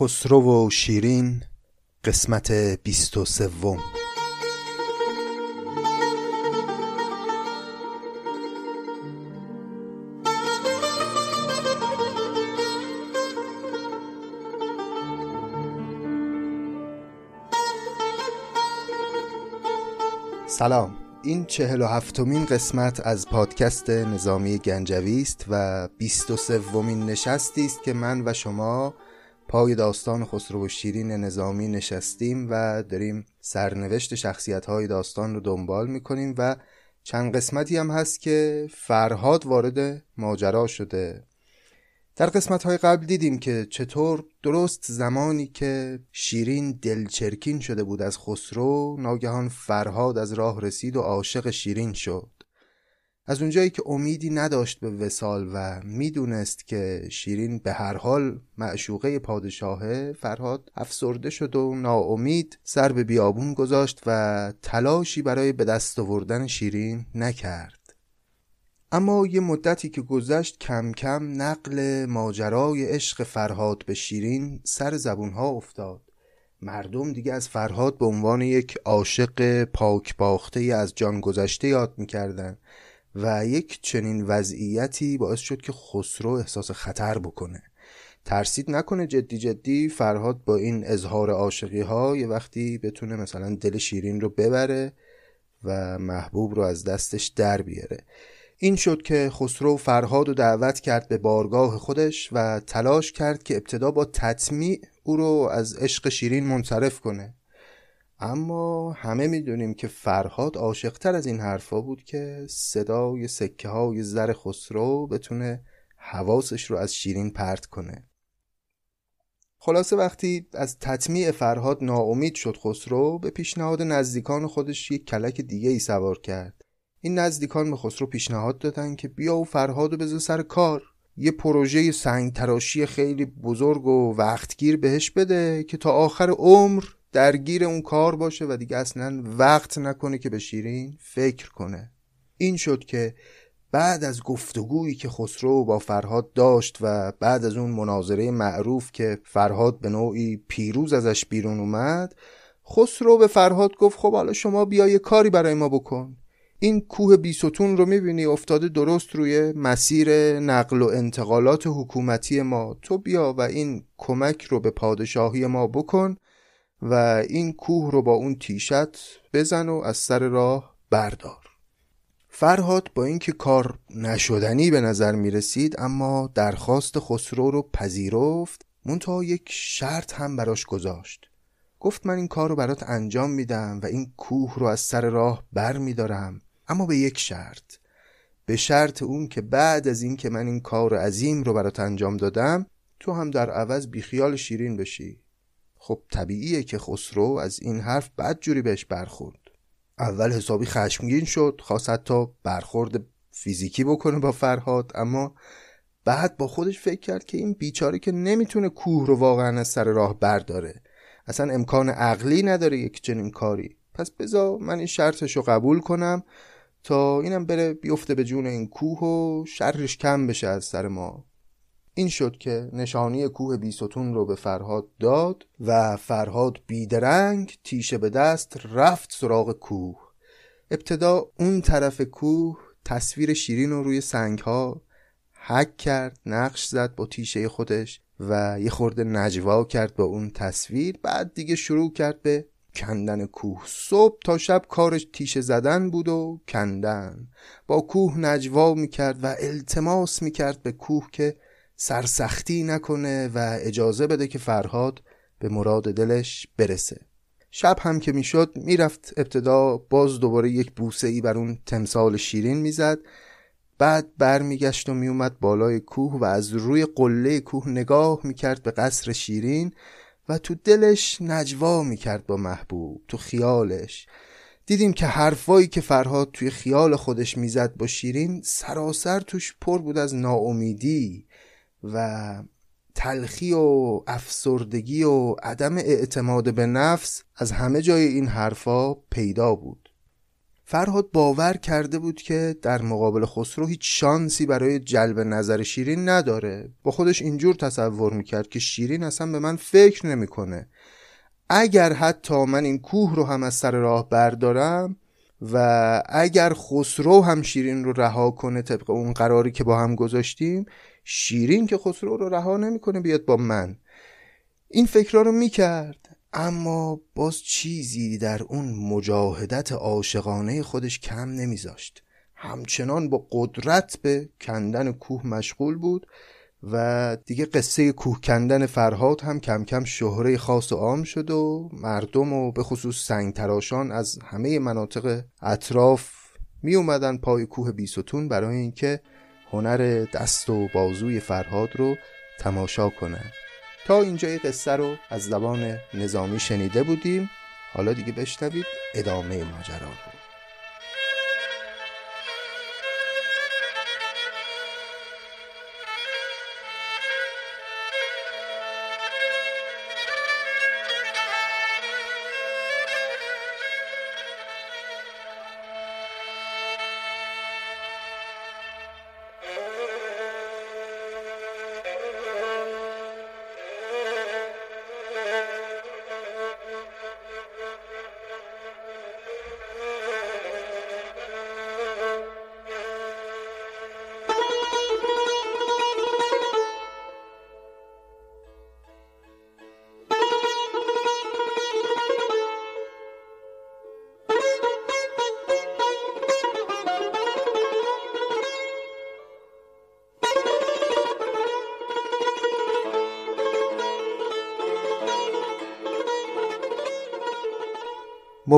خسرو و شیرین قسمت بیست و سوم. سلام. این چهل و هفتمین قسمت از پادکست نظامی گنجوی است و بیست و سومین نشستی است که من و شما پای داستان خسرو و شیرین نظامی نشستیم و داریم سرنوشت شخصیت های داستان رو دنبال می‌کنیم و چند قسمتی هم هست که فرهاد وارد ماجرا شده. در قسمت های قبل دیدیم که چطور درست زمانی که شیرین دلچرکین شده بود از خسرو ناگهان فرهاد از راه رسید و عاشق شیرین شد. از اونجایی که امیدی نداشت به وسال و می‌دونست که شیرین به هر حال معشوقه پادشاهه فرهاد افسرده شد و ناامید سر به بیابون گذاشت و تلاشی برای به دست آوردن شیرین نکرد. اما یه مدتی که گذشت کم کم نقل ماجرای عشق فرهاد به شیرین سر زبونها افتاد. مردم دیگه از فرهاد به عنوان یک عاشق پاک باخته از جان گذشته یاد می‌کردن. و یک چنین وضعیتی باعث شد که خسرو احساس خطر بکنه. ترسید نکنه جدی جدی فرهاد با این اظهار عاشقی ها یه وقتی بتونه مثلا دل شیرین رو ببره و محبوب رو از دستش در بیاره. این شد که خسرو فرهاد رو دعوت کرد به بارگاه خودش و تلاش کرد که ابتدا با تطمیع او رو از عشق شیرین منصرف کنه. اما همه می‌دونیم که فرهاد عاشقتر از این حرفا بود که صدای سکه های زر خسرو بتونه حواسش رو از شیرین پرت کنه. خلاصه وقتی از تطمیع فرهاد ناامید شد خسرو به پیشنهاد نزدیکان خودش یک کلک دیگه ای سوار کرد. این نزدیکان به خسرو پیشنهاد دادن که بیا و فرهاد رو بذار سر کار. یه پروژه سنگ تراشی خیلی بزرگ و وقتگیر بهش بده که تا آخر عمر درگیر اون کار باشه و دیگه اصلا وقت نکنه که به شیرین فکر کنه. این شد که بعد از گفتگویی که خسرو با فرهاد داشت و بعد از اون مناظره معروف که فرهاد به نوعی پیروز ازش بیرون اومد خسرو به فرهاد گفت خب حالا شما بیا یه کاری برای ما بکن. این کوه بیستون رو می‌بینی افتاده درست روی مسیر نقل و انتقالات حکومتی ما. تو بیا و این کمک رو به پادشاهی ما بکن و این کوه رو با اون تیشت بزن و از سر راه بردار. فرهاد با اینکه کار نشدنی به نظر می رسید اما درخواست خسرو رو پذیرفت منتها یک شرط هم براش گذاشت. گفت من این کار رو برات انجام میدم و این کوه رو از سر راه بر می دارم اما به یک شرط. به شرط اون که بعد از این که من این کار عظیم رو برات انجام دادم تو هم در عوض بیخیال شیرین بشی. خب طبیعیه که خسرو از این حرف بد جوری بهش برخورد. اول حسابی خشمگین شد خواست حتی برخورد فیزیکی بکنه با فرهاد اما بعد با خودش فکر کرد که این بیچاره که نمی‌تونه کوه رو واقعا از سر راه برداره. اصلا امکان عقلی نداره یک چنین کاری. پس بذار من این شرطش رو قبول کنم تا اینم بره بیفته به جون این کوه و شرش کم بشه از سر ما. این شد که نشانی کوه بیستون رو به فرهاد داد و فرهاد بیدرنگ تیشه به دست رفت سراغ کوه. ابتدا اون طرف کوه تصویر شیرین رو روی سنگ ها حک کرد نقش زد با تیشه خودش و یه خورده نجوا کرد با اون تصویر. بعد دیگه شروع کرد به کندن کوه. صبح تا شب کارش تیشه زدن بود و کندن. با کوه نجوا می‌کرد و التماس می‌کرد به کوه که سرسختی نکنه و اجازه بده که فرهاد به مراد دلش برسه. شب هم که می‌شد می‌رفت ابتدا باز دوباره یک بوسه ای بر اون تمثال شیرین می‌زد. بعد برمیگشت و میومد بالای کوه و از روی قله کوه نگاه می‌کرد به قصر شیرین و تو دلش نجوا می‌کرد با محبوب تو خیالش. دیدیم که حرفایی که فرهاد توی خیال خودش می‌زد با شیرین سراسر توش پر بود از ناامیدی. و تلخی و افسردگی و عدم اعتماد به نفس از همه جای این حرفا پیدا بود. فرهاد باور کرده بود که در مقابل خسرو هیچ شانسی برای جلب نظر شیرین نداره. با خودش اینجور تصور می‌کرد که شیرین اصلا به من فکر نمی‌کنه. اگر حتی من این کوه رو هم از سر راه بردارم و اگر خسرو هم شیرین رو رها کنه طبق اون قراری که با هم گذاشتیم شیرین که خسرو رو رها نمی‌کنه بیاد با من. این فکرها رو می‌کرد. اما باز چیزی در اون مجاهدت عاشقانه خودش کم نمیذاشت. همچنان با قدرت به کندن کوه مشغول بود و دیگه قصه کوه کندن فرهاد هم کم کم شهره خاص و عام شد و مردم و به خصوص سنگ تراشان از همه مناطق اطراف می اومدن پای کوه بیستون برای اینکه هنر دست و بازوی فرهاد رو تماشا کنن تا اینجای قصه رو از زبان نظامی شنیده بودیم حالا دیگه بشنوید ادامه ماجرا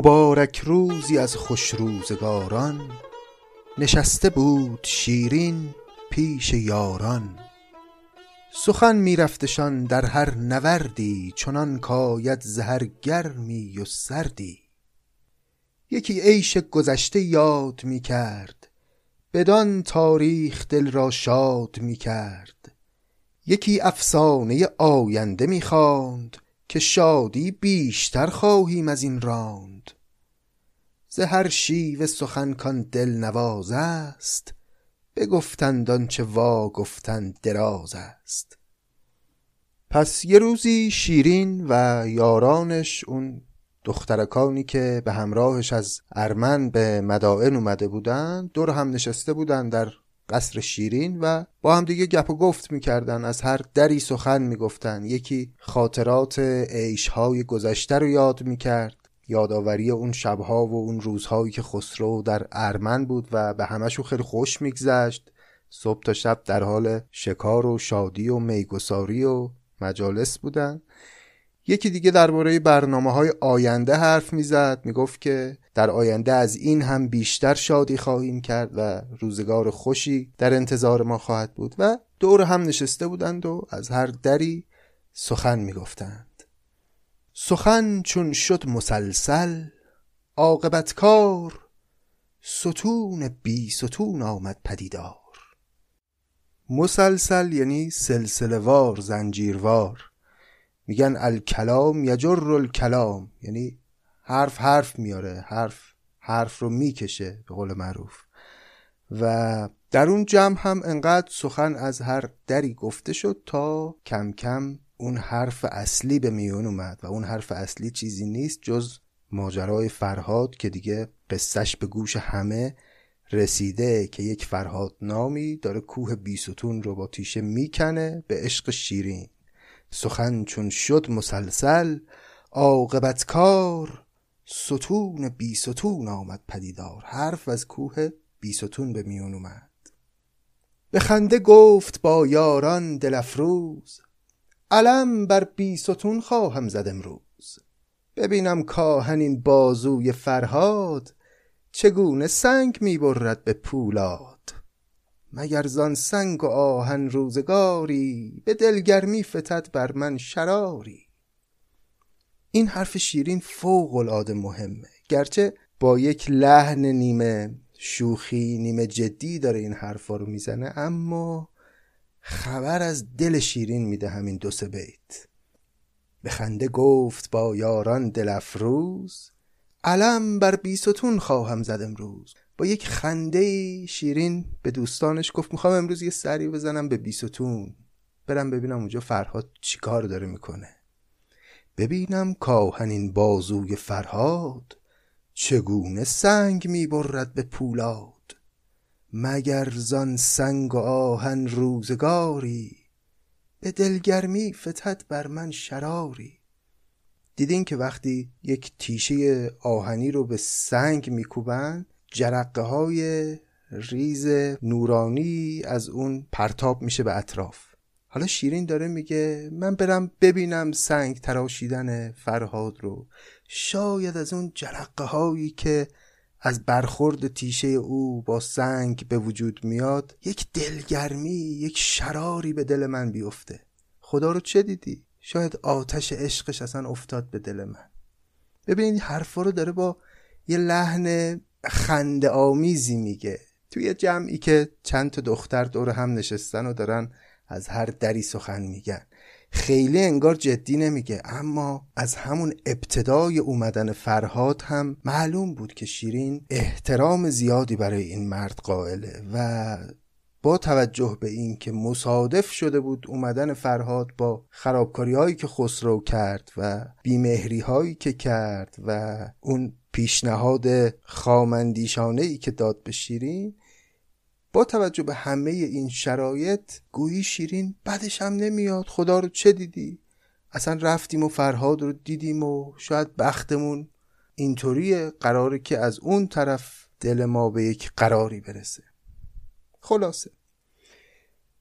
مبارک روزی از خوش روزگاران. نشسته بود شیرین پیش یاران. سخن میرفتشان در هر نوردی چنان کاید ز هر گرمی و سردی. یکی عیش گذشته یاد می کرد بدان تاریخ دل را شاد می کرد یکی افسانه آینده می خواند که شادی بیشتر خواهیم از این راند. ز هر شیوه سخن کان دل نواز است بگفتند آنچه وا گفتند دراز است. پس یه روزی شیرین و یارانش اون دخترکانی که به همراهش از ارمن به مدائن اومده بودن دور هم نشسته بودن در قصر شیرین و با هم دیگه گپ و گفت می‌کردن از هر دری سخن می‌گفتن یکی خاطرات عیشهای گذشته رو یاد می‌کرد. یادآوری اون شبها و اون روزهایی که خسرو در ارمن بود و به همشون خیلی خوش میگذشت. صبح تا شب در حال شکار و شادی و میگساری و مجالس بودن. یکی دیگه درباره برنامه های آینده حرف می‌زد. می‌گفت که در آینده از این هم بیشتر شادی خواهیم کرد و روزگار خوشی در انتظار ما خواهد بود و دور هم نشسته بودند و از هر دری سخن می‌گفتند. سخن چون شد مسلسل عاقبت کار ستون بی ستون آمد پدیدار. مسلسل یعنی سلسله وار زنجیروار. میگن الکلام یجر الکلام یعنی حرف حرف میاره حرف حرف رو می‌کشه به قول معروف. و در اون جمع هم انقدر سخن از هر دری گفته شد تا کم کم اون حرف اصلی به میون اومد و اون حرف اصلی چیزی نیست جز ماجرای فرهاد که دیگه قصهش به گوش همه رسیده که یک فرهاد نامی داره کوه بیستون رو با تیشه می‌کنه به عشق شیرین. سخن چون شد مسلسل عاقبت کار ستون بی ستون آمد پدیدار. حرف از کوه بی ستون به میون اومد. به خنده گفت با یاران دل افروز علم بر بی ستون خواهم زد امروز. ببینم کاهن این بازوی فرهاد چگونه سنگ می‌برد به پولاد. مگر زان سنگ و آهن روزگاری به دلگرمی فتد بر من شراری؟ این حرف شیرین فوق العاده مهمه گرچه با یک لحن نیمه شوخی نیمه جدی داره این حرفا رو می‌زنه اما خبر از دل شیرین میده همین دو سه بیت. به خنده گفت با یاران دل افروز علم بر بیستون خواهم زد امروز. با یک خنده شیرین به دوستانش گفت می‌خوام امروز یه سری بزنم به بیستون برم ببینم اونجا فرهاد چیکار داره می‌کنه. ببینم کاهنین بازوی فرهاد چگونه سنگ می‌برد به پولاد. مگر زان سنگ و آهن روزگاری؟ به دلگرمی فتد بر من شراری. دیدین که وقتی یک تیشه آهنی رو به سنگ میکوبن جرقه های ریز نورانی از اون پرتاب میشه به اطراف. حالا شیرین داره میگه من برم ببینم سنگ تراشیدن فرهاد رو. شاید از اون جرقه هایی که از برخورد تیشه او با سنگ به وجود میاد یک دلگرمی یک شراری به دل من بیفته. خدا رو چه دیدی؟ شاید آتش عشقش اصلا افتاد به دل من. ببین این حرفا رو داره با یه لحن خنده آمیزی میگه. توی جمعی که چند تا دختر دور هم نشستن و دارن از هر دری سخن میگن. خیلی انگار جدی نمیگه اما از همون ابتدای اومدن فرهاد هم معلوم بود که شیرین احترام زیادی برای این مرد قائله و با توجه به این که مصادف شده بود اومدن فرهاد با خرابکاری هایی که خسرو کرد و بیمهری هایی که کرد و اون پیشنهاد خامندیشانه ای که داد به شیرین با توجه به همه این شرایط گویی شیرین بعدش هم نمیاد. خدا رو چه دیدی؟ اصلا رفتیم و فرهاد رو دیدیم و شاید بختمون اینطوری قراره که از اون طرف دل ما به یک قراری برسه. خلاصه.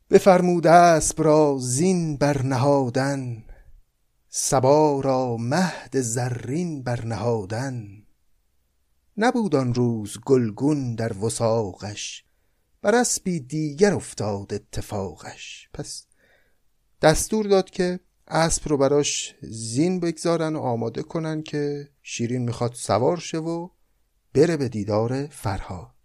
بفرمود اسب را زین برنهادن سبا را مهد زرین برنهادن نبود آن روز گلگون در وساقش بر اسبی دیگر افتاد اتفاقش. پس دستور داد که اسب رو براش زین بگذارن و آماده کنن که شیرین می‌خواد سوار شه و بره به دیدار فرهاد.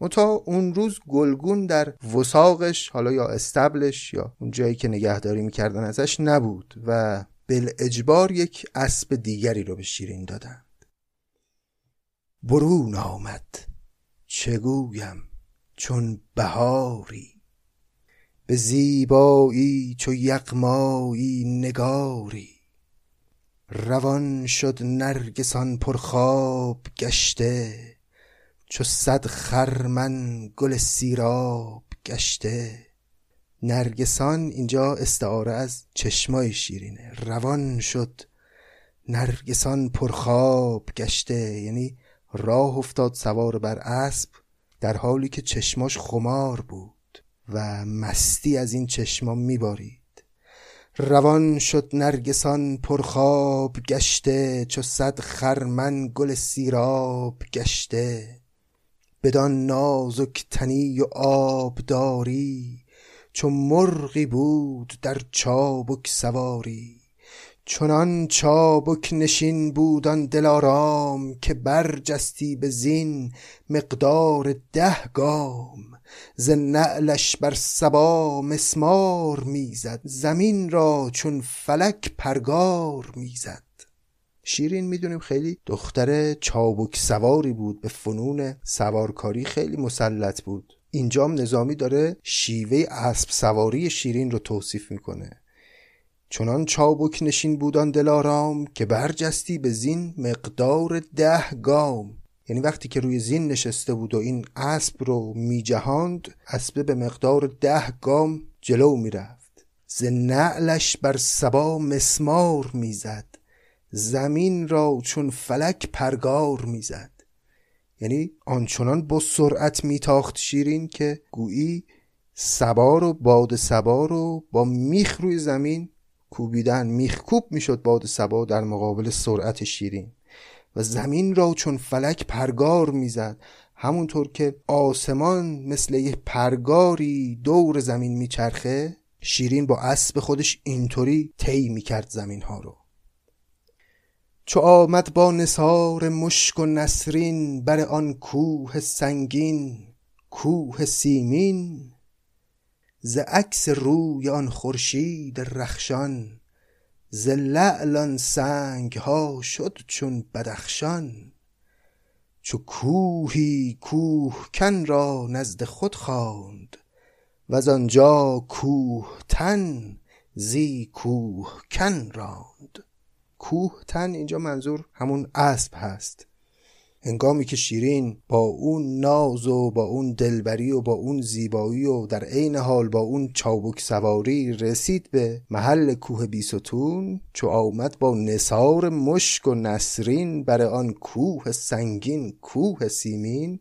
متا اون روز گلگون در وساقش حالا یا استبلش یا اون جایی که نگهداری می‌کردن ازش نبود و بل اجبار یک اسب دیگری رو به شیرین دادند. برون آمد. چگویم؟ چون بهاری به زیبایی چو یغمایی نگاری. روان شد نرگسان پرخواب گشته چو صد خرمن گل سیراب گشته. نرگسان اینجا استعاره از چشمای شیرینه. روان شد نرگسان پرخواب گشته یعنی راه افتاد سوار بر اسب. در حالی که چشماش خمار بود و مستی از این چشما میبارید. روان شد نرگسان پرخواب گشته چو صد خرمن گل سیراب گشته. بدان نازک تنی و آبداری چو مرغی بود در چابک سواری. چنان چابک نشین بود آن دلارام که برجستی به زین مقدار ده گام. ز نعلش بر سبا مسمار می‌زد زمین را چون فلک پرگار می‌زد. شیرین می‌دونیم خیلی دختر چابک سواری بود به فنون سوارکاری خیلی مسلط بود. اینجام نظامی داره شیوه اسب سواری شیرین رو توصیف می‌کنه. چنان چابک نشین بودان دلارام که برجستی به زین مقدار ده گام. یعنی وقتی که روی زین نشسته بود و این اسب رو میجهاند اسب به مقدار ده گام جلو می‌رفت ز نعلش بر سبا مسمار می‌زد زمین را چون فلک پرگار می‌زد یعنی آنچنان با سرعت میتاخت شیرین که گویی سبا رو باد سبا رو با میخ روی زمین کوبیدن میخکوب می‌شد باد سبا در مقابل سرعت شیرین. و زمین را چون فلک پرگار می‌زد. همونطور که آسمان مثل یه پرگاری دور زمین میچرخه شیرین با اسب خودش اینطوری طی می‌کرد زمین ها رو. چو آمد با نثار مشک و نسرین بر آن کوه سنگین کوه سیمین ز عکس روی آن خورشید رخشان ز لعل آن سنگ ها شد چون بدخشان. چو کوهی کوه کن را نزد خود خواند و از آنجا تن زی کوه کن راند. تن اینجا منظور همون اسب هست. هنگامی که شیرین با اون ناز و با اون دلبری و با اون زیبایی و در عین حال با اون چابک سواری رسید به محل کوه بیستون چو آمد با نصار مشک و نسرین بر آن کوه سنگین کوه سیمین.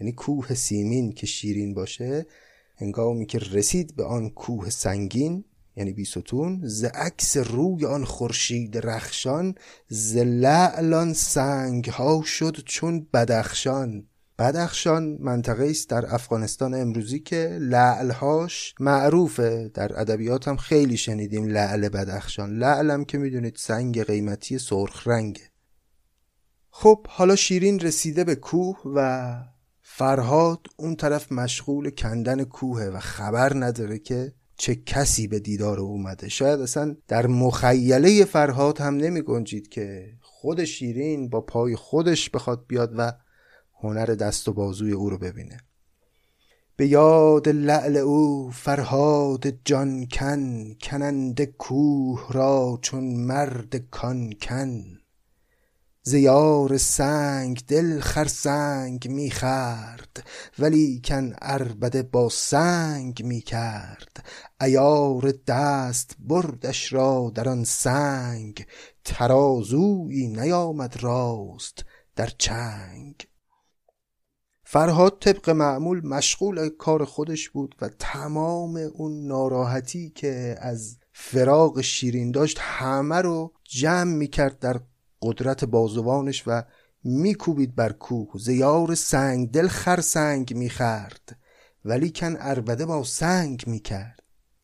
یعنی کوه سیمین که شیرین باشه هنگامی که رسید به آن کوه سنگین یعنی بیستون ز عکس روی آن خورشید رخشان ز لعلان سنگ ها شد چون بدخشان. بدخشان منطقه است در افغانستان امروزی که لعلهاش معروفه. در ادبیات هم خیلی شنیدیم لعل بدخشان. لعلم که می‌دونید سنگ قیمتی سرخ رنگه. خب حالا شیرین رسیده به کوه و فرهاد اون طرف مشغول کندن کوهه و خبر نداره که چه کسی به دیدار اومده. شاید اصلا در مخیله فرهاد هم نمی گنجید که خود شیرین با پای خودش بخواد بیاد و هنر دست و بازوی او رو ببینه. به یاد لعل او فرهاد جان کن کنند کوه را چون مرد کان کن. زیار سنگ دل خرسنگ ولی کن اربده با سنگ می کرد. ایار دست بردش را در آن سنگ ترازویی نیامد راست در چنگ. فرهاد طبق معمول مشغول کار خودش بود و تمام اون ناراحتی که از فراغ شیرین داشت همه رو جمع می‌کرد در قدرت بازوانش و میکوبید بر کوه. زیار سنگ دل خرسنگ می‌خرد ولی کن اربده با سنگ می‌کرد.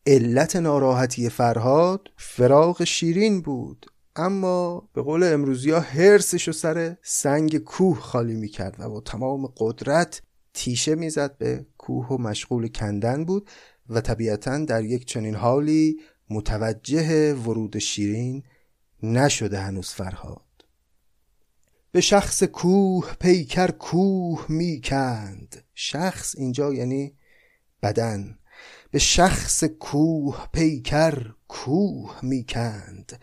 علت ناراحتی فرهاد فراغ شیرین بود. اما به قول امروزی ها هرسش و سر سنگ کوه خالی می‌کرد و با تمام قدرت تیشه می‌زد به کوه و مشغول کندن بود و طبیعتا در یک چنین حالی متوجه ورود شیرین نشده هنوز فرهاد. به شخص کوه پیکر کوه می‌کند شخص اینجا یعنی بدن. به شخص کوه پیکر کوه می‌کند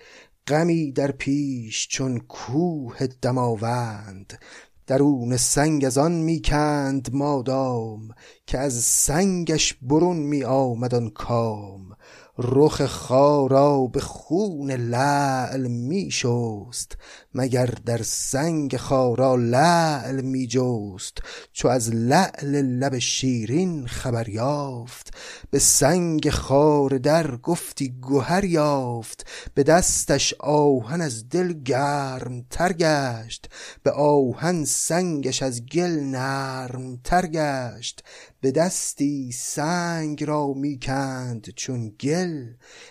غمی در پیش چون کوه دماوند درون سنگ از آن می‌کند مادام که از سنگش برون می آمد کام. رخ خارا به خون لعل می شست مگر در سنگ خارا لعل می جست. چو از لعل لب شیرین خبر یافت به سنگ خار در گفتی گوهر یافت. به دستش آهن از دل گرم تر گشت به آهن سنگش از گل نرم تر گشت. به دستی سنگ را می‌کند چون گل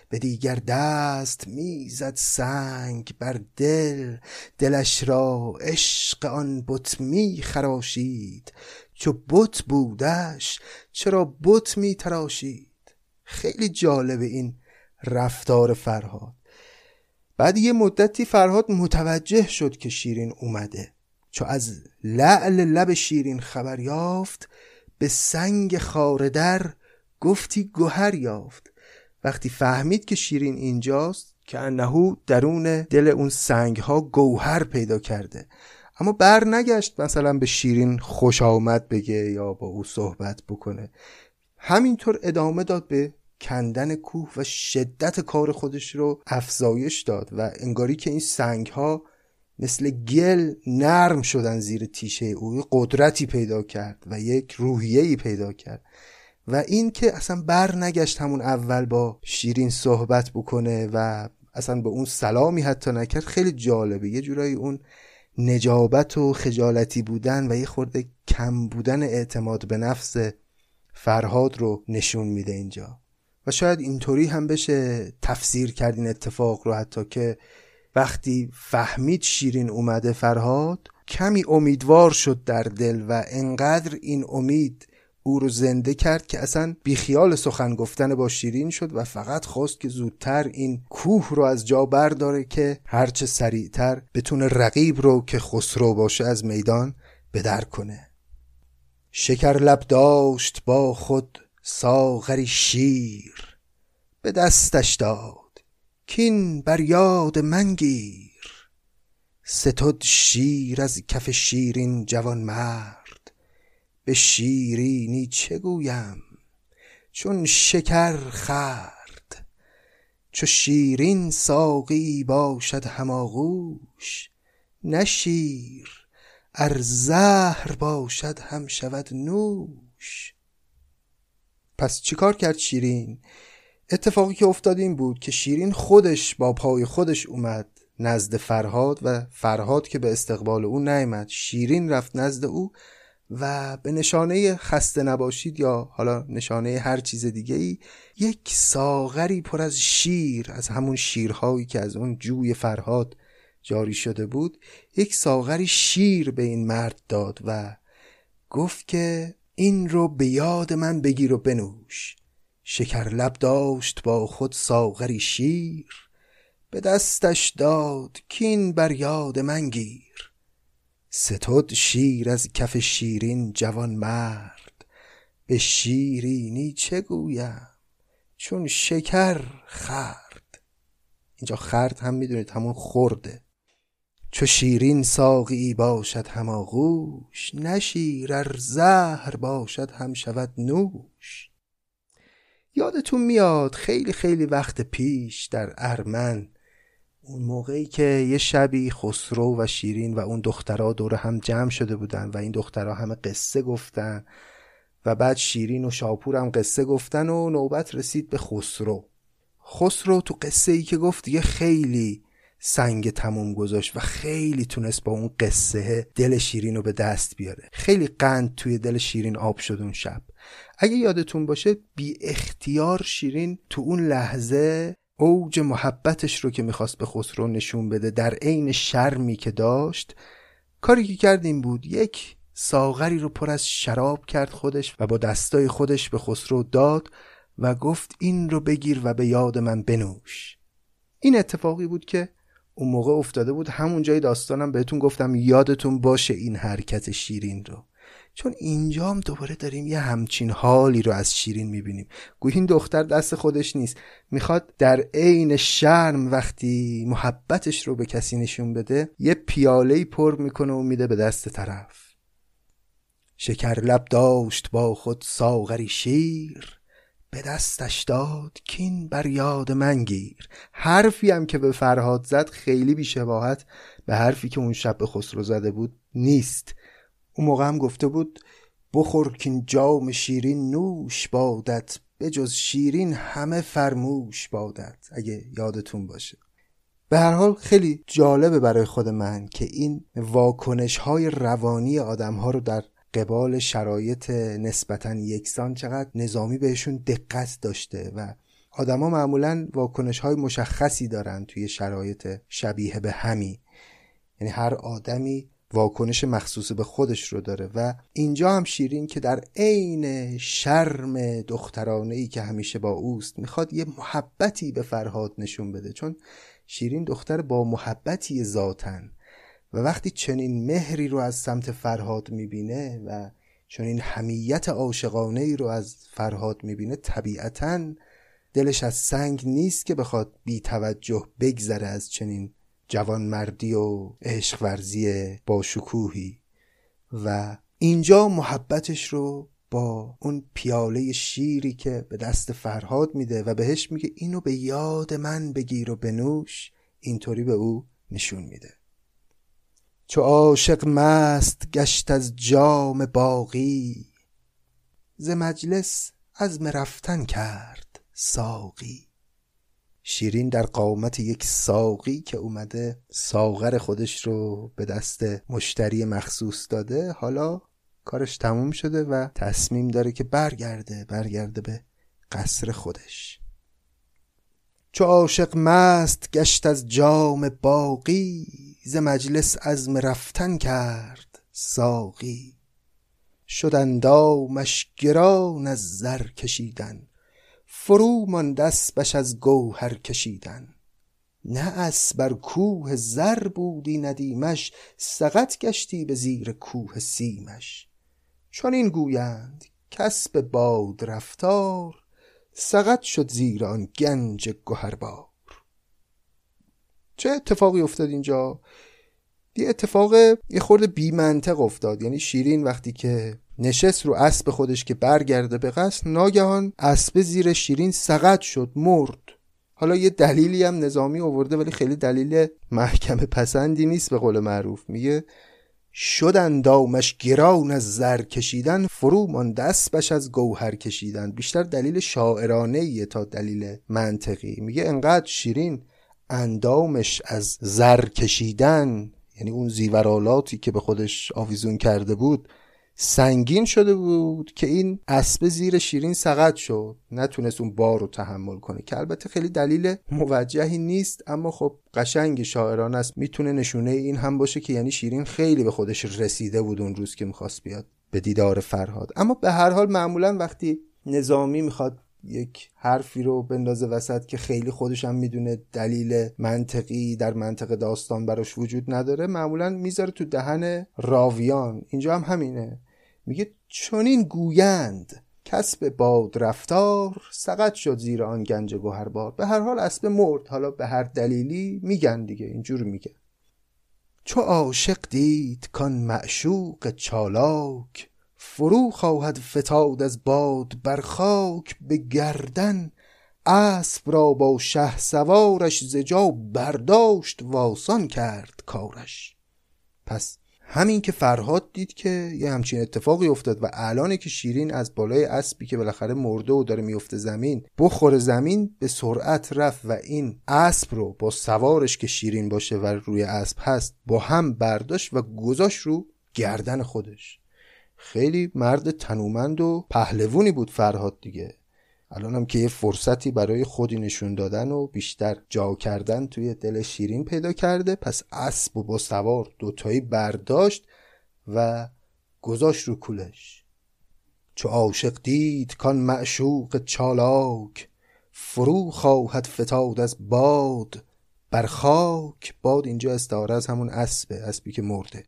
به دیگر دست می‌زد سنگ بر دل. دلش را عشق آن بت می خراشید. چو بت بودش چرا بت می تراشید؟ خیلی جالب این رفتار فرهاد. بعد یه مدتی فرهاد متوجه شد که شیرین اومده. چو از لعل لب شیرین خبر یافت به سنگ خاره در گفتی گوهر یافت. وقتی فهمید که شیرین اینجاست که انهو درون دل اون سنگ ها گوهر پیدا کرده. اما بر نگشت مثلا به شیرین خوش آمد بگه یا با او صحبت بکنه. همینطور ادامه داد به کندن کوه و شدت کار خودش رو افزایش داد و انگاری که این سنگ ها مثل گل نرم شدن زیر تیشه او قدرتی پیدا کرد و یک روحیه‌ای پیدا کرد. و این که اصلا بر نگشت همون اول با شیرین صحبت بکنه و اصلا به اون سلامی حتی نکرد خیلی جالبه. یه جورایی اون نجابت و خجالتی بودن و یه خورده کم بودن اعتماد به نفس فرهاد رو نشون میده اینجا. و شاید اینطوری هم بشه تفسیر کرد این اتفاق رو حتی که وقتی فهمید شیرین اومده فرهاد کمی امیدوار شد در دل و انقدر این امید او رو زنده کرد که اصلا بیخیال سخن گفتن با شیرین شد و فقط خواست که زودتر این کوه رو از جا برداره که هرچه سریعتر بتونه رقیب رو که خسرو باشه از میدان به در کنه. شکر لب داشت با خود ساغری شیر به دستش داد. کین بر یاد من گیر. ستد شیر از کف شیرین جوان مرد. به شیرینی چه گویم؟ چون شکر خرد چو شیرین ساقی باشد هماغوش نه شیر ار زهر باشد هم شود نوش. پس چیکار کرد شیرین؟ اتفاقی که افتاد این بود که شیرین خودش با پای خودش اومد نزد فرهاد و فرهاد که به استقبال او نیامد شیرین رفت نزد او و به نشانه خسته نباشید یا حالا نشانه هر چیز دیگه ای یک ساغری پر از شیر از همون شیرهایی که از اون جوی فرهاد جاری شده بود یک ساغری شیر به این مرد داد و گفت که این رو به یاد من بگیر و بنوش. شکر لب داشت با خود ساغری شیر به دستش داد کین بر یاد من گیر. ستد شیر از کف شیرین جوان مرد به شیرینی چه گویم چون شکر خرد اینجا خرد هم می‌دونید همون خورده. چو شیرین ساقی باشد هم آغوش نه شیر ار زهر باشد هم شود نوش. یادتون میاد خیلی خیلی وقت پیش در ارمن اون موقعی که یه شبی خسرو و شیرین و اون دخترها دور هم جمع شده بودن و این دخترها همه قصه گفتن و بعد شیرین و شاپور هم قصه گفتن و نوبت رسید به خسرو. خسرو تو قصه ای که گفت یه خیلی سنگ تموم گذاشت و خیلی تونست با اون قصه دل شیرین رو به دست بیاره. خیلی قند توی دل شیرین آب شد اون شب. اگه یادتون باشه بی اختیار شیرین تو اون لحظه اوج محبتش رو که می‌خواست به خسرو نشون بده در عین شرمی که داشت کاری که کرد این بود یک ساغری رو پر از شراب کرد خودش و با دستای خودش به خسرو داد و گفت این رو بگیر و به یاد من بنوش. این اتفاقی بود که اون موقع افتاده بود همون جای داستانم بهتون گفتم یادتون باشه این حرکت شیرین رو. چون اینجا هم دوباره داریم یه همچین حالی رو از شیرین می‌بینیم. گویی این دختر دست خودش نیست. می‌خواد در عین شرم وقتی محبتش رو به کسی نشون بده یه پیاله پر می‌کنه و میده به دست طرف. شکر لب داشت با خود ساغری شیر به دستش داد کین بر یاد من گیر. حرفی هم که به فرهاد زد خیلی بیشباهت به حرفی که اون شب به خسرو زده بود نیست. اون موقع هم گفته بود بخور کین جام شیرین نوش بادت به جز شیرین همه فرموش بادت اگه یادتون باشه. به هر حال خیلی جالبه برای خود من که این واکنش های روانی آدم ها رو در قبال شرایط نسبتا یکسان چقدر نظامی بهشون دقت داشته و آدما معمولا واکنش های مشخصی دارن توی شرایط شبیه به همی یعنی هر آدمی واکنش مخصوص به خودش رو داره و اینجا هم شیرین که در عین شرم دخترانه ای که همیشه با اوست می‌خواد یه محبتی به فرهاد نشون بده. چون شیرین دختر با محبتی ذاتن و وقتی چنین مهری رو از سمت فرهاد می‌بینه و چنین همیت عاشقانه ای رو از فرهاد می‌بینه طبیعتا دلش از سنگ نیست که بخواد بی توجه بگذره از چنین جوان مردی و عشق ورزی با شکوهی و اینجا محبتش رو با اون پیاله شیری که به دست فرهاد میده و بهش میگه اینو به یاد من بگیر و بنوش اینطوری به او نشون میده. چو عاشق مست گشت از جام باقی ز مجلس عزم رفتن کرد ساقی. شیرین در قامت یک ساقی که اومده ساغر خودش رو به دست مشتری مخصوص داده حالا کارش تموم شده و تصمیم داره که برگرده برگرده به قصر خودش. چو عاشق مست گشت از جام باقی ز مجلس عزم رفتن کرد ساقی. شد اندامش گران از زر کشیدن. فرو ماند اسبش از گوهر کشیدن. نه از بر کوه زر بودی ندیمش سقط گشتی به زیر کوه سیمش. چون این گویند کسب باد رفتار سقط شد زیر آن گنج گهربار. چه اتفاقی افتاد اینجا؟ یه اتفاق یه خورده بی منطق افتاد. یعنی شیرین وقتی که نشست رو اسب خودش که برگرده به قصد ناگهان اسب زیر شیرین سقط شد مرد. حالا یه دلیلی هم نظامی آورده ولی خیلی دلیل محکمه پسندی نیست به قول معروف. میگه شد اندامش گران از زر کشیدن فرو مانده اسبش از گوهر کشیدن. بیشتر دلیل شاعرانه تا دلیل منطقی. میگه انقدر شیرین اندامش از زر کشیدن. یعنی اون زیورالاتی که به خودش آویزون کرده بود سنگین شده بود که این اسب زیر شیرین سقط شد. نتونست اون بار رو تحمل کنه که البته خیلی دلیل موجهی نیست اما خب قشنگ شاعران است. می‌تونه نشونه این هم باشه که یعنی شیرین خیلی به خودش رسیده بود اون روز که می‌خواست بیاد به دیدار فرهاد. اما به هر حال معمولا وقتی نظامی می‌خواد یک حرفی رو بندازه وسط که خیلی خودش هم می‌دونه دلیل منطقی در منطق داستان براش وجود نداره معمولا می‌ذاره تو دهن راویان. اینجا هم همینه. میگه چونین گویند کسب باد رفتار سقط شد زیر آن گنج گوهربار. به هر حال اسب مرد حالا به هر دلیلی میگن دیگه اینجور میگن چو عاشق دید کان معشوق چالاک فرو خواهد فتاد از باد بر خاک. به گردن اسب را با شه سوارش زجا برداشت واسان کرد کارش. پس همین که فرهاد دید که یه همچین اتفاقی افتاد و الانه که شیرین از بالای اسبی که بالاخره مرده و داره میفته زمین بخور زمین به سرعت رفت و این اسب رو با سوارش که شیرین باشه و روی اسب هست با هم برداشت و گذاشت رو گردن خودش. خیلی مرد تنومند و پهلوونی بود فرهاد دیگه. الان هم که یه فرصتی برای خودی نشون دادن و بیشتر جا کردن توی دل شیرین پیدا کرده پس اسب و با سوار دوتایی برداشت و گذاشت رو کولش. چو عاشق دید کان معشوق چالاک فرو خواهد فتاد از باد. بر خاک باد اینجا استعاره از همون اسبه اسبی که مرده.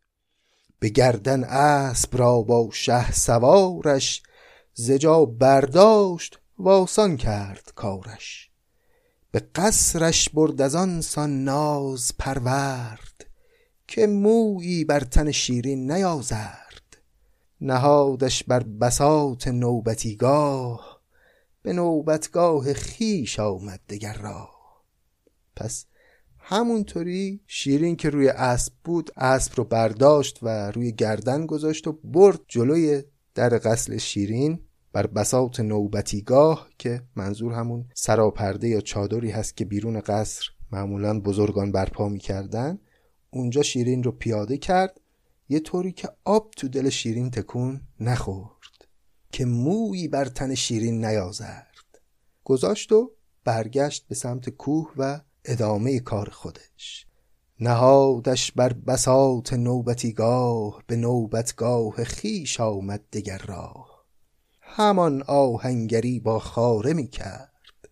به گردن اسب را با شه سوارش زجا برداشت واسان کرد کارش. به قصرش برد از آن سان ناز پرورد که مویی بر تن شیرین نیازرد. نهادش بر بساط نوبتیگاه به نوبتگاه خیش آمد دگر راه. پس همونطوری شیرین که روی اسب بود اسب رو برداشت و روی گردن گذاشت و برد جلوی در قصل شیرین. بر بساط نوبتیگاه که منظور همون سراپرده یا چادری هست که بیرون قصر معمولا بزرگان برپا می‌کردن اونجا شیرین رو پیاده کرد یه طوری که آب تو دل شیرین تکون نخورد که مویی بر تن شیرین نیازرد. گذاشت و برگشت به سمت کوه و ادامه کار خودش. نهادش بر بساط نوبتیگاه به نوبتگاه خیش آمد دگر راه. همان آهنگری با خاره می کرد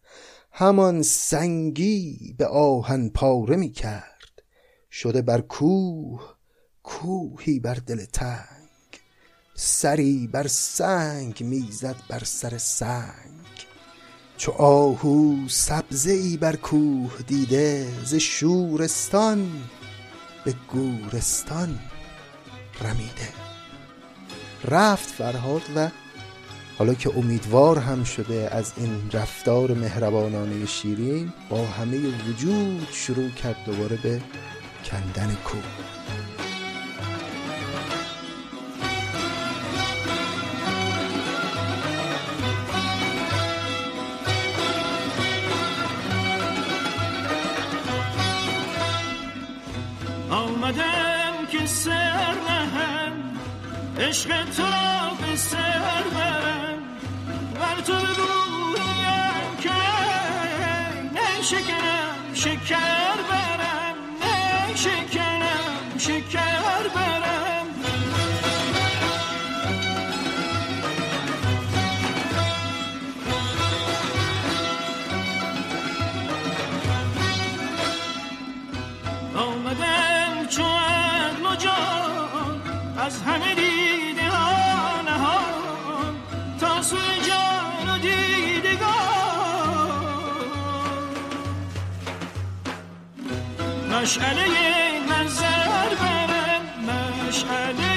همان سنگی به آهن پاره می کرد شده بر کوه کوهی بر دل تنگ. سری بر سنگ می‌زد بر سر سنگ. چو آهو سبزه ای بر کوه دیده ز شورستان به گورستان رمیده. رفت فرهاد و حالا که امیدوار هم شده از این رفتار مهربانانه شیرین با همه وجود شروع کرد دوباره به کندن کوه آمدم که سر نهم عشق تو را مشعله نظر برم مشعله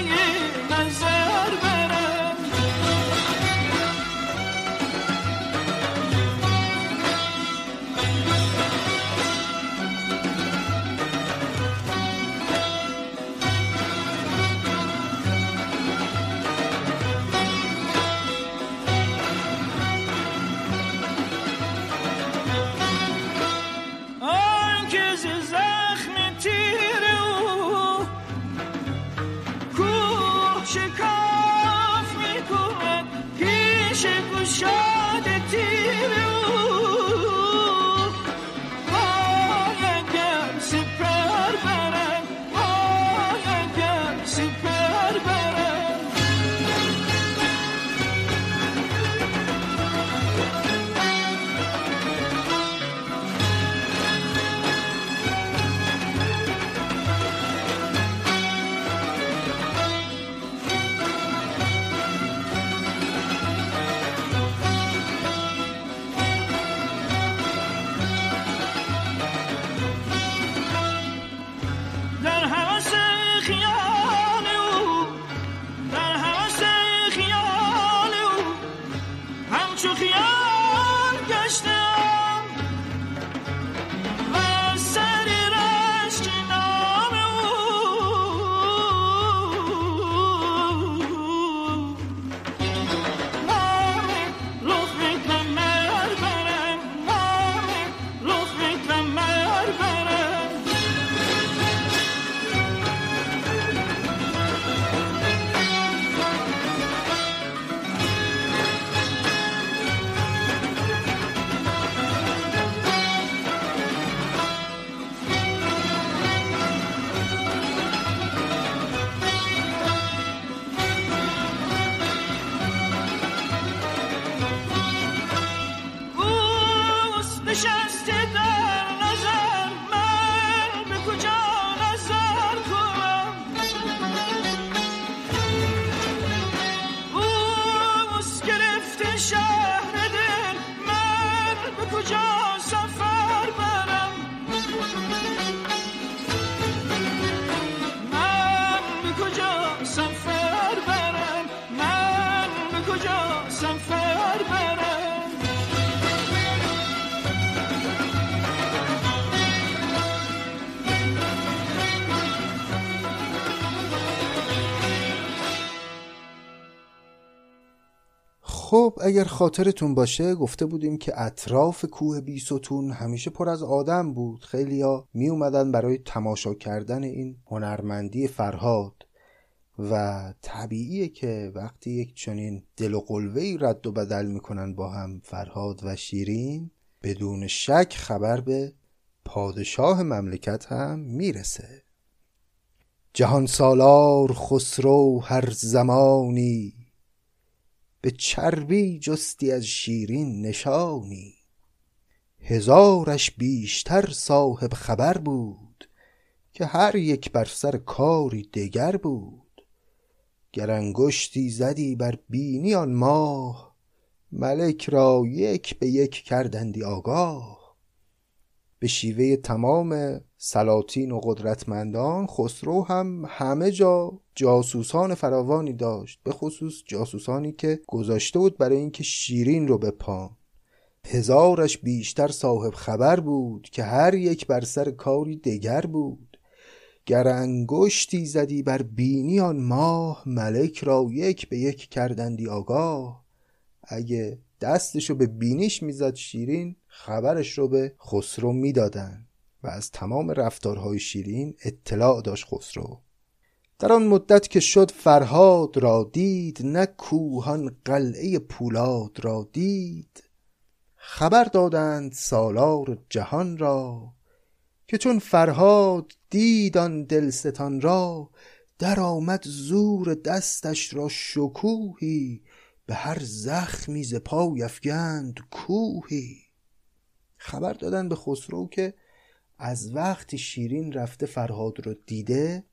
اگر خاطرتون باشه گفته بودیم که اطراف کوه بیستون همیشه پر از آدم بود. خیلیا می اومدن برای تماشا کردن این هنرمندی فرهاد. و طبیعیه که وقتی یک چنین دل و رد و بدل می‌کنن با هم فرهاد و شیرین بدون شک خبر به پادشاه مملکت هم می‌رسه. جهان سالار خسرو هر زمانی به چربی جستی از شیرین نشانی. هزارش بیشتر صاحب خبر بود که هر یک بر سر کاری دگر بود. گر انگشتی زدی بر بینی آن ماه ملک را یک به یک کردندی آگاه. به شیوه تمام سلاطین و قدرتمندان خسرو هم همه جا جاسوسان فراوانی داشت به خصوص جاسوسانی که گذاشته بود برای اینکه شیرین رو بپان. هزارش بیشتر صاحب خبر بود که هر یک بر سر کاری دگر بود. گر انگشتی زدی بر بینی آن ماه ملک را یک به یک کردندی آگاه. اگه دستشو به بینیش می‌زد شیرین خبرش رو به خسرو می‌دادن و از تمام رفتارهای شیرین اطلاع داشت خسرو. در آن مدت که شد فرهاد را دید نه کوهان قلعه پولاد را دید. خبر دادند سالار جهان را که چون فرهاد دید آن دلستان را در آمد زور دستش را شکوهی به هر زخمی ز پای افگند کوهی. خبر دادن به خسرو که از وقتی شیرین رفته فرهاد رو دیده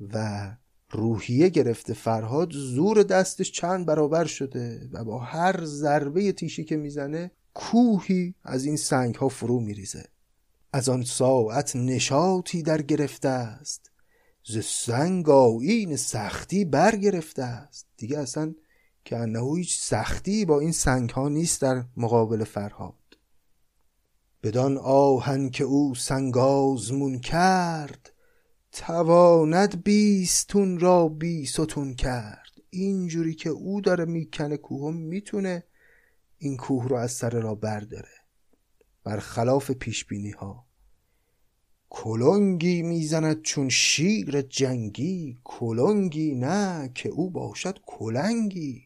و روحیه گرفته فرهاد زور دستش چند برابر شده و با هر ضربه تیشی که می‌زنه کوهی از این سنگ ها فرو میریزه. از آن ساعت نشاطی در گرفته است. ز سنگ آیین سختی برگرفته است. دیگه اصلا که انه هیچ سختی با این سنگ ها نیست در مقابل فرهاد. بدان آهن که او سنگ آزمون کرد تواند بیستون را بی ستون کرد. اینجوری که او داره می‌کنه کوه می‌تونه این کوه رو از سر را برداره. برخلاف پیش بینی ها کلنگی می‌زند چون شیر جنگی کلنگی نه که او باشد کلنگی.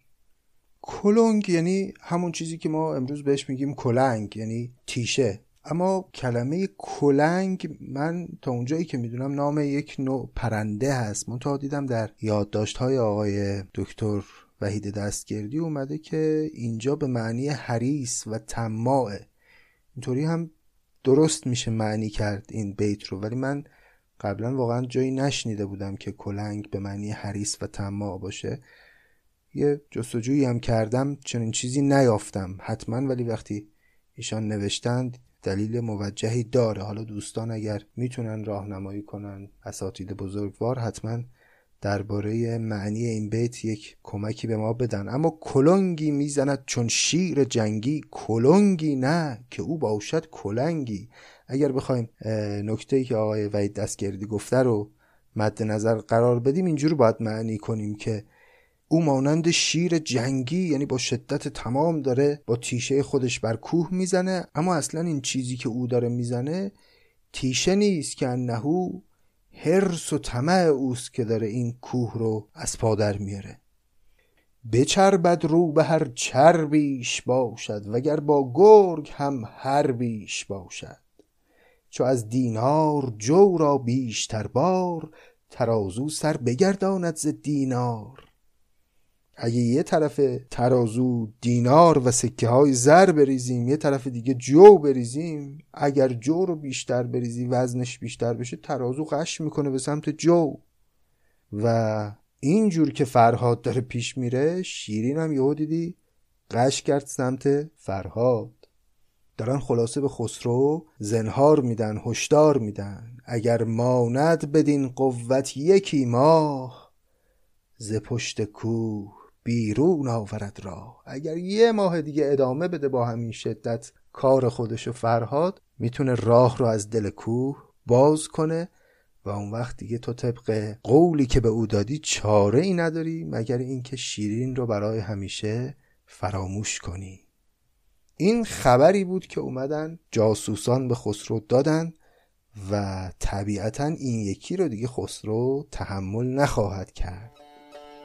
کلنگ یعنی همون چیزی که ما امروز بهش میگیم کلنگ یعنی تیشه. اما کلمه کلنگ من تا اونجایی که می‌دونم نام یک نوع پرنده هست. من تا دیدم در یادداشت های آقای دکتر وحید دستگردی اومده که اینجا به معنی حریس و طماعه اینطوری هم درست میشه معنی کرد این بیت رو. ولی من قبلا واقعا جایی نشنیده بودم که کلنگ به معنی حریس و طماع باشه. یه جستجویی هم کردم چنین چیزی نیافتم. حتما ولی وقتی ایشان نوشتند دلیل موجهی داره. حالا دوستان اگر می‌تونن راهنمایی کنن اساتید بزرگوار حتما درباره معنی این بیت یک کمکی به ما بدن. اما کلنگی می‌زند چون شیر جنگی. کلنگی نه که او باشد کلنگی. اگر بخوایم نکته ای که آقای وحید دستگردی گفته رو مد نظر قرار بدیم اینجور باید معنی کنیم که او مانند شیر جنگی یعنی با شدت تمام داره با تیشه خودش بر کوه می‌زنه. اما اصلا این چیزی که او داره می‌زنه تیشه نیست که انهو هرس و طمع اوست که داره این کوه رو از پادر میاره. بچربد رو به هر چربیش باشد وگر با گرگ هم هر بیش باشد. چو از دینار جو را بیشتر بار ترازو سر بگرداند ز دینار. اگه یه طرف ترازو دینار و سکه های زر بریزیم یه طرف دیگه جو بریزیم اگر جو رو بیشتر بریزی وزنش بیشتر بشه ترازو قش می‌کنه به سمت جو. و اینجور که فرهاد داره پیش میره شیرین هم یهو دیدی قش کرد سمت فرهاد. دارن خلاصه به خسرو زنهار میدن هشدار میدن. اگر ماند بدین قوت یکی ماه ز پشت کوه بیرون آورد راه اگر یه ماه دیگه ادامه بده با همین شدت کار خودش و فرهاد می‌تونه راه رو از دل کوه باز کنه و اون وقت دیگه تو طبق قولی که به او دادی چاره ای نداری مگر اینکه شیرین رو برای همیشه فراموش کنی. این خبری بود که اومدن جاسوسان به خسرو دادن و طبیعتا این یکی رو دیگه خسرو تحمل نخواهد کرد.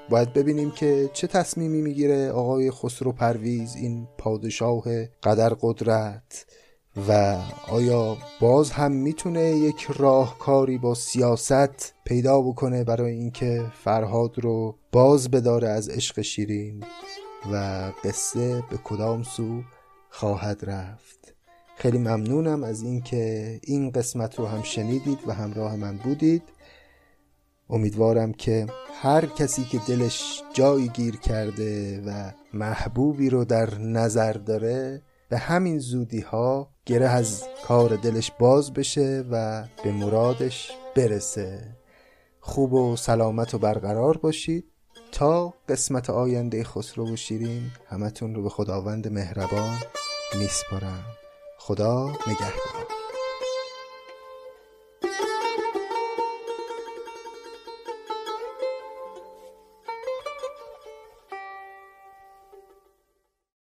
باید ببینیم که چه تصمیمی می‌گیره آقای خسرو پرویز این پادشاه قدر قدرت. و آیا باز هم می‌تونه یک راهکاری با سیاست پیدا بکنه برای اینکه فرهاد رو باز بداره از عشق شیرین؟ و قصه به کدام سو خواهد رفت؟ خیلی ممنونم از اینکه این قسمت رو هم شنیدید و همراه من بودید. امیدوارم که هر کسی که دلش جایی گیر کرده و محبوبی رو در نظر داره به همین زودی ها گره از کار دلش باز بشه و به مرادش برسه. خوب و سلامت و برقرار باشید. تا قسمت آینده خسرو و شیرین همتون رو به خداوند مهربان میسپارم. خدا نگهدار.